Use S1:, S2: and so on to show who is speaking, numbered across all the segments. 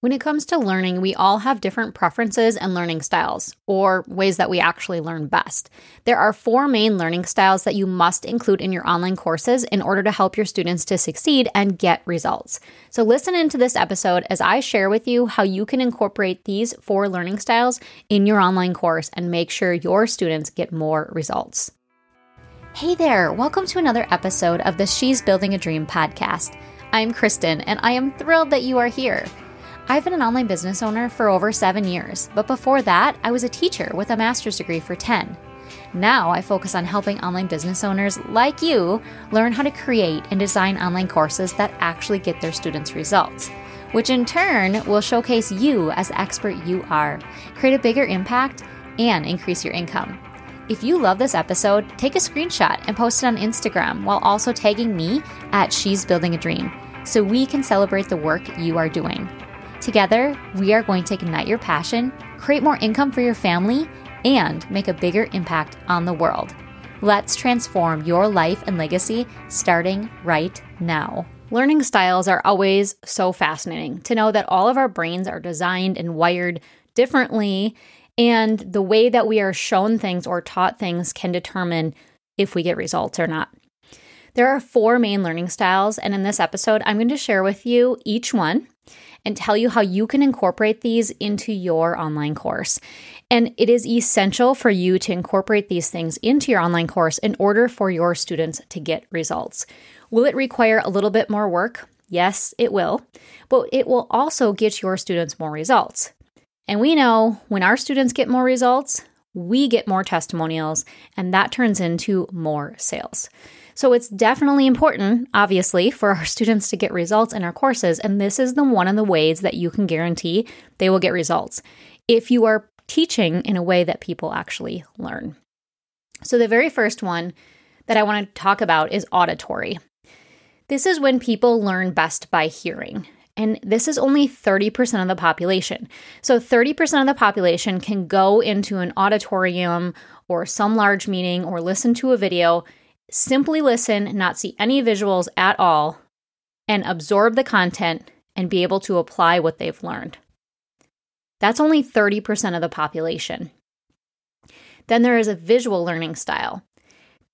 S1: When it comes to learning, we all have different preferences and learning styles, or ways that we actually learn best. There are four main learning styles that you must include in your online courses in order to help your students to succeed and get results. So, listen into this episode as I share with you how you can incorporate these four learning styles in your online course and make sure your students get more results. Hey there, welcome to another episode of the She's Building a Dream podcast. I'm Kristin, and I am thrilled that you are here. I've been an online business owner for over seven years, but before that, I was a teacher with a master's degree for 10. Now I focus on helping online business owners like you learn how to create and design online courses that actually get their students results, which in turn will showcase you as the expert you are, create a bigger impact, and increase your income. If you love this episode, take a screenshot and post it on Instagram while also tagging me at She's Building a Dream so we can celebrate the work you are doing. Together, we are going to ignite your passion, create more income for your family, and make a bigger impact on the world. Let's transform your life and legacy starting right now. Learning styles are always so fascinating to know that all of our brains are designed and wired differently, and the way that we are shown things or taught things can determine if we get results or not. There are four main learning styles, and in this episode, I'm going to share with you each one and tell you how you can incorporate these into your online course. And it is essential for you to incorporate these things into your online course in order for your students to get results. Will it require a little bit more work? Yes, it will, but it will also get your students more results. And we know when our students get more results, we get more testimonials, and that turns into more sales. So it's definitely important, obviously, for our students to get results in our courses. And this is the one of the ways that you can guarantee they will get results if you are teaching in a way that people actually learn. So the very first one that I want to talk about is auditory. This is when people learn best by hearing. And this is only 30% of the population. So 30% of the population can go into an auditorium or some large meeting or listen to a video simply listen, not see any visuals at all, and absorb the content and be able to apply what they've learned. That's only 30% of the population. Then there is a visual learning style.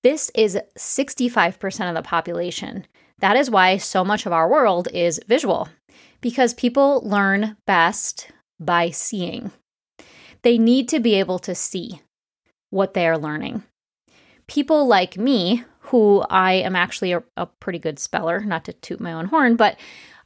S1: This is 65% of the population. That is why so much of our world is visual, because people learn best by seeing. They need to be able to see what they are learning people like me, who I am actually a, a, pretty good speller, not to toot my own horn, but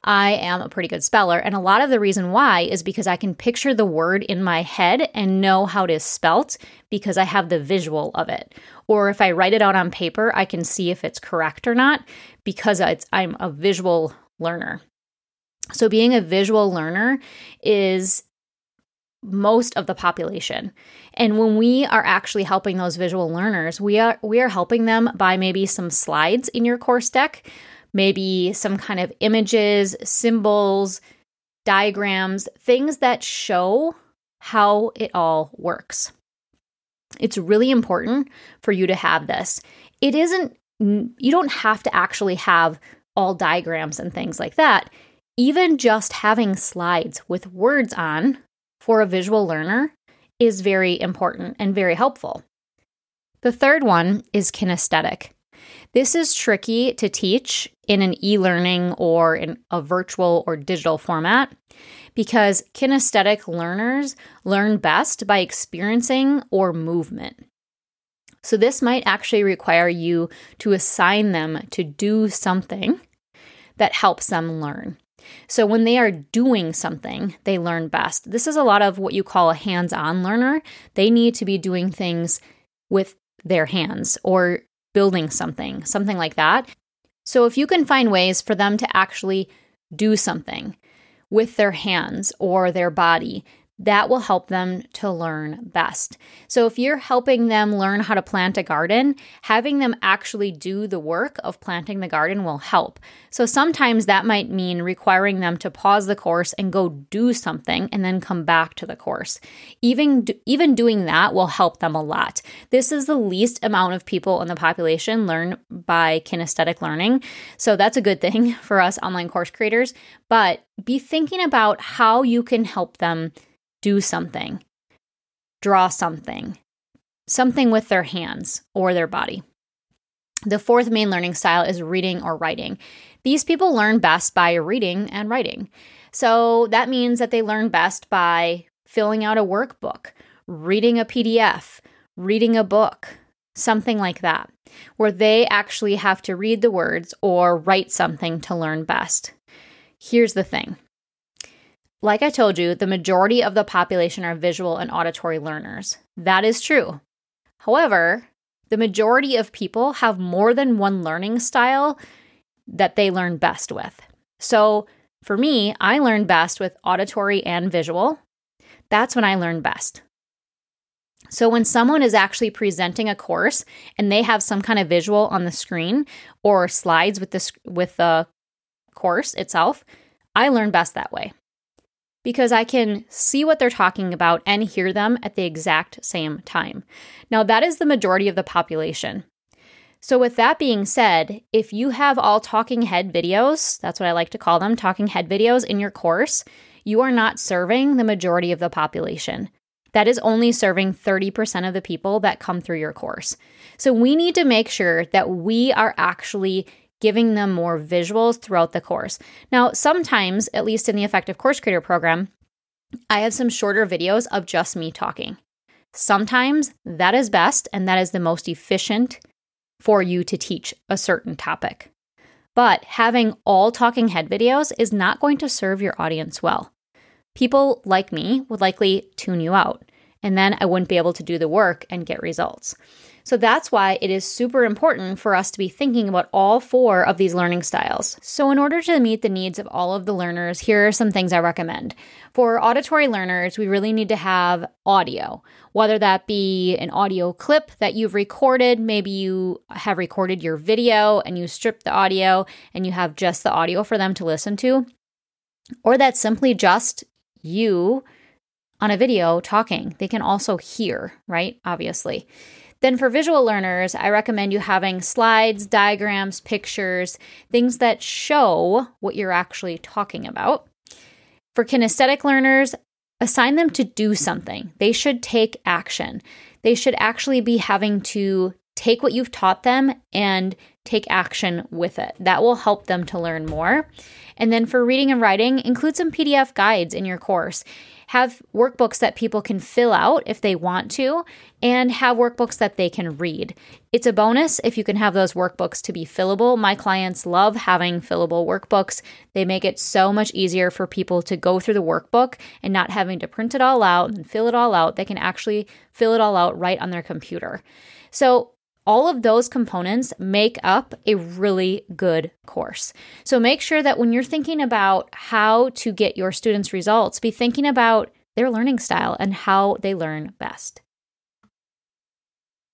S1: I am a pretty good speller. And a lot of the reason why is because I can picture the word in my head and know how it is spelt because I have the visual of it. Or if I write it out on paper, I can see if it's correct or not because I'm a visual learner. So, being a visual learner is most of the population. And when we are actually helping those visual learners, we are we are helping them by maybe some slides in your course deck, maybe some kind of images, symbols, diagrams, things that show how it all works. It's really important for you to have this. It isn't you don't have to actually have all diagrams and things like that. Even just having slides with words on for a visual learner is very important and very helpful. The third one is kinesthetic. This is tricky to teach in an e learning or in a virtual or digital format because kinesthetic learners learn best by experiencing or movement. So, this might actually require you to assign them to do something that helps them learn. So when they are doing something, they learn best. This is a lot of what you call a hands on learner. They need to be doing things with their hands or building something, something like that. So if you can find ways for them to actually do something with their hands or their body, that will help them to learn best. So, if you're helping them learn how to plant a garden, having them actually do the work of planting the garden will help. So, sometimes that might mean requiring them to pause the course and go do something and then come back to the course. Even, even doing that will help them a lot. This is the least amount of people in the population learn by kinesthetic learning. So, that's a good thing for us online course creators. But be thinking about how you can help them do something, draw something, something with their hands or their body. The fourth main learning style is reading or writing. These people learn best by reading and writing. So that means that they learn best by filling out a workbook, reading a PDF, reading a book, something like that, where they actually have to read the words or write something to learn best. Here's the thing like I told you, the majority of the population are visual and auditory learners. That is true. However, the majority of people have more than one learning style that they learn best with. So, for me, I learn best with auditory and visual. That's when I learn best. So, when someone is actually presenting a course and they have some kind of visual on the screen or slides with the, with the course itself, I learn best that way because I can see what they're talking about and hear them at the exact same time. Now, that is the majority of the population. So, with that being said, if you have all talking head videos, that's what I like to call them talking head videos in your course, you are not serving the majority of the population. That is only serving 30% of the people that come through your course. So, we need to make sure that we are actually giving them more visuals throughout the course. Now, sometimes, at least in the Effective Course Creator program, I have some shorter videos of just me talking. Sometimes that is best and that is the most efficient for you to teach a certain topic. But having all talking head videos is not going to serve your audience well. People like me would likely tune you out, and then I wouldn't be able to do the work and get results. So that's why it is super important for us to be thinking about all four of these learning styles. So, in order to meet the needs of all of the learners, here are some things I recommend. For auditory learners, we really need to have audio, whether that be an audio clip that you've recorded, maybe you have recorded your video and you strip the audio and you have just the audio for them to listen to, or that's simply just you on a video talking. They can also hear, right? Obviously. Then for visual learners, I recommend you having slides, diagrams, pictures, things that show what you're actually talking about. For kinesthetic learners, assign them to do something. They should take action. They should actually be having to take what you've taught them and take action with it. That will help them to learn more. And then for reading and writing, include some PDF guides in your course have workbooks that people can fill out if they want to, and have workbooks that they can read. It's a bonus if you can have those workbooks to be fillable. My clients love having fillable workbooks. They make it so much easier for people to go through the workbook and not having to print it all out and fill it all out. They can actually fill it all out right on their computer. So, all of those components make up a really good course. So make sure that when you're thinking about how to get your students results, be thinking about their learning style and how they learn best.